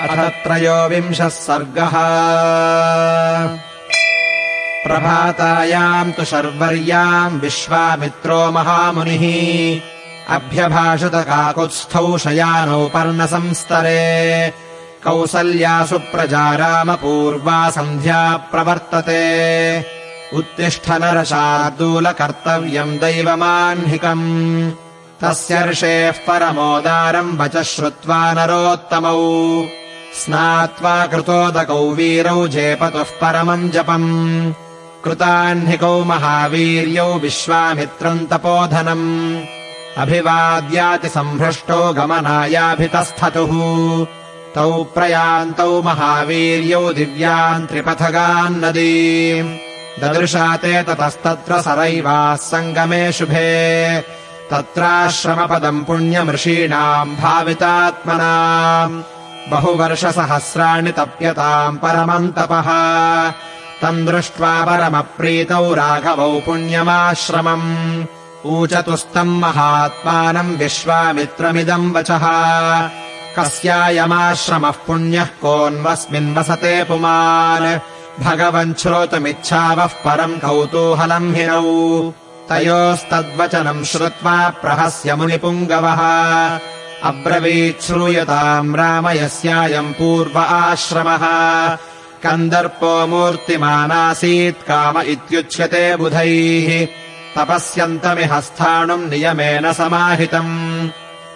अथ त्रयोविंशः सर्गः। प्रभातायाम् तु शर्वर्याम् विश्वामित्रो महामुनिः। अभ्यभाषतकाकुत्स्थौ शयानौ पर्णसंस्तरे। कौसल्यासु प्रजारामपूर्वा सन्ध्या प्रवर्तते। उत्तिष्ठ नरशार्दूलकर्तव्यम् दैवमाह्निकम्। तस्यर्षेः परमोदारम् वचः श्रुत्वा नरोत्तमौ स्नात्वा कृतोदकौ वीरौ जेपतुः परमम् जपम्। कृताह्निकौ महावीर्यौ विश्वामित्रम् तपोधनम्। अभिवाद्यातिसम्भ्रष्टौ गमनायाभितस्थतुः। तौ प्रयान्तौ महावीर्यौ दिव्याम् त्रिपथगान्नदी ददृशा ते ततस्तत्र सरैवाः सङ्गमे शुभे। तत्राश्रमपदम् पुण्यमृषीणाम् भावितात्मना बहुवर्षसहस्राणि तप्यताम् परमम् तपः। तम् दृष्ट्वा परमप्रीतौ राघवौ पुण्यमाश्रमम्। ऊचतुस्तम् महात्मानम् विश्वामित्रमिदम् वचः। कस्यायमाश्रमः पुण्यः कोऽन्वस्मिन् वसते पुमान्। भगवन् श्रोतुमिच्छावः परम् कौतूहलम् हिनौ। तयोस्तद्वचनम् श्रुत्वा प्रहस्य मुनिपुङ्गवः अब्रवीत् श्रूयताम् राम यस्यायम् पूर्व आश्रमः। कन्दर्पो मूर्तिमानासीत् काम इत्युच्यते बुधैः। तपस्यन्तमिह स्थाणुम् नियमेन समाहितम्।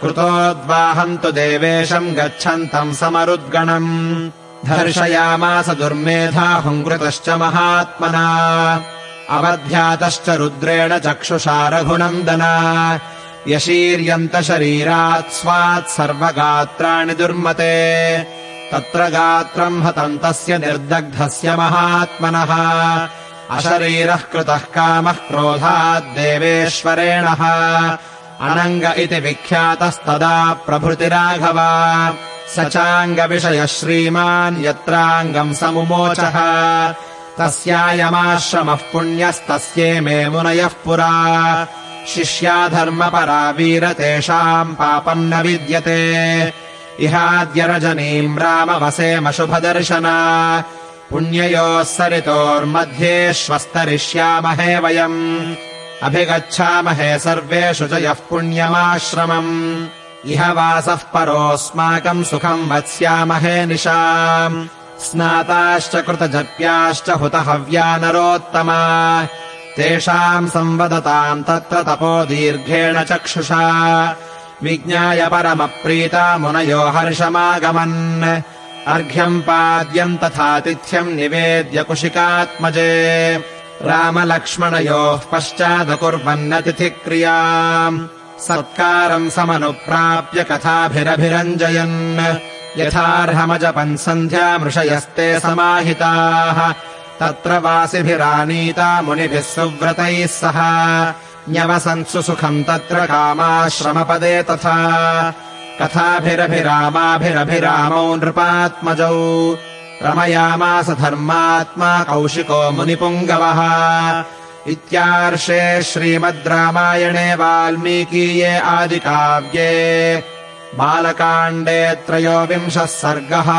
कृतोद्वाहम् तु देवेशम् गच्छन्तम् समरुद्गणम्। धर्षयामास दुर्मेधा हुङ्कृतश्च महात्मना। अवध्यातश्च रुद्रेण चक्षुषा रघुनन्दन यशीर्यन्त शरीरात् स्वात् सर्वगात्राणि दुर्मते। तत्र गात्रम् हतम् तस्य निर्दग्धस्य महात्मनः। अशरीरः कृतः कामः क्रोधाद्देवेश्वरेणः अनङ्ग इति विख्यातस्तदा प्रभृतिराघव। स चाङ्गविषयः श्रीमान् यत्राङ्गम् समुमोचः। तस्यायमाश्रमः पुण्यस्तस्ये मे मुनयः पुरा शिष्या धर्मपरा वीर तेषाम् पापम् न विद्यते। इहाद्य रजनीम् रामवसेमशुभदर्शना पुण्ययोः सरितोर्मध्ये श्वस्तरिष्यामहे वयम्। अभिगच्छामहे सर्वेषु च यः पुण्यमाश्रमम्। इह वासः परोऽस्माकम् सुखम् वत्स्यामहे निशाम्। स्नाताश्च कृतजप्याश्च हुतहव्या नरोत्तमा तेषाम् संवदताम् तत्र तपो दीर्घेण चक्षुषा। विज्ञाय परमप्रीता मुनयो हर्षमागमन्। अर्घ्यम् पाद्यम् तथातिथ्यम् निवेद्य कुशिकात्मजे। रामलक्ष्मणयोः पश्चादकुर्वन्नतिथिक्रियाम्। सत्कारम् समनुप्राप्य कथाभिरभिरञ्जयन्। यथार्हमजपन् सन्ध्यामृषयस्ते समाहिताः तत्र वासिभिरानीता मुनिभिः सुव्रतैः सह। न्यवसन्सु सुखम् तत्र कामाश्रमपदे तथा। कथाभिरभिरामाभिरभिरामौ नृपात्मजौ। रमयामास धर्मात्मा कौशिको मुनिपुङ्गवः। इत्यार्षे श्रीमद् रामायणे वाल्मीकीये आदिकाव्ये। बालकाण्डे त्रयोविंशः सर्गः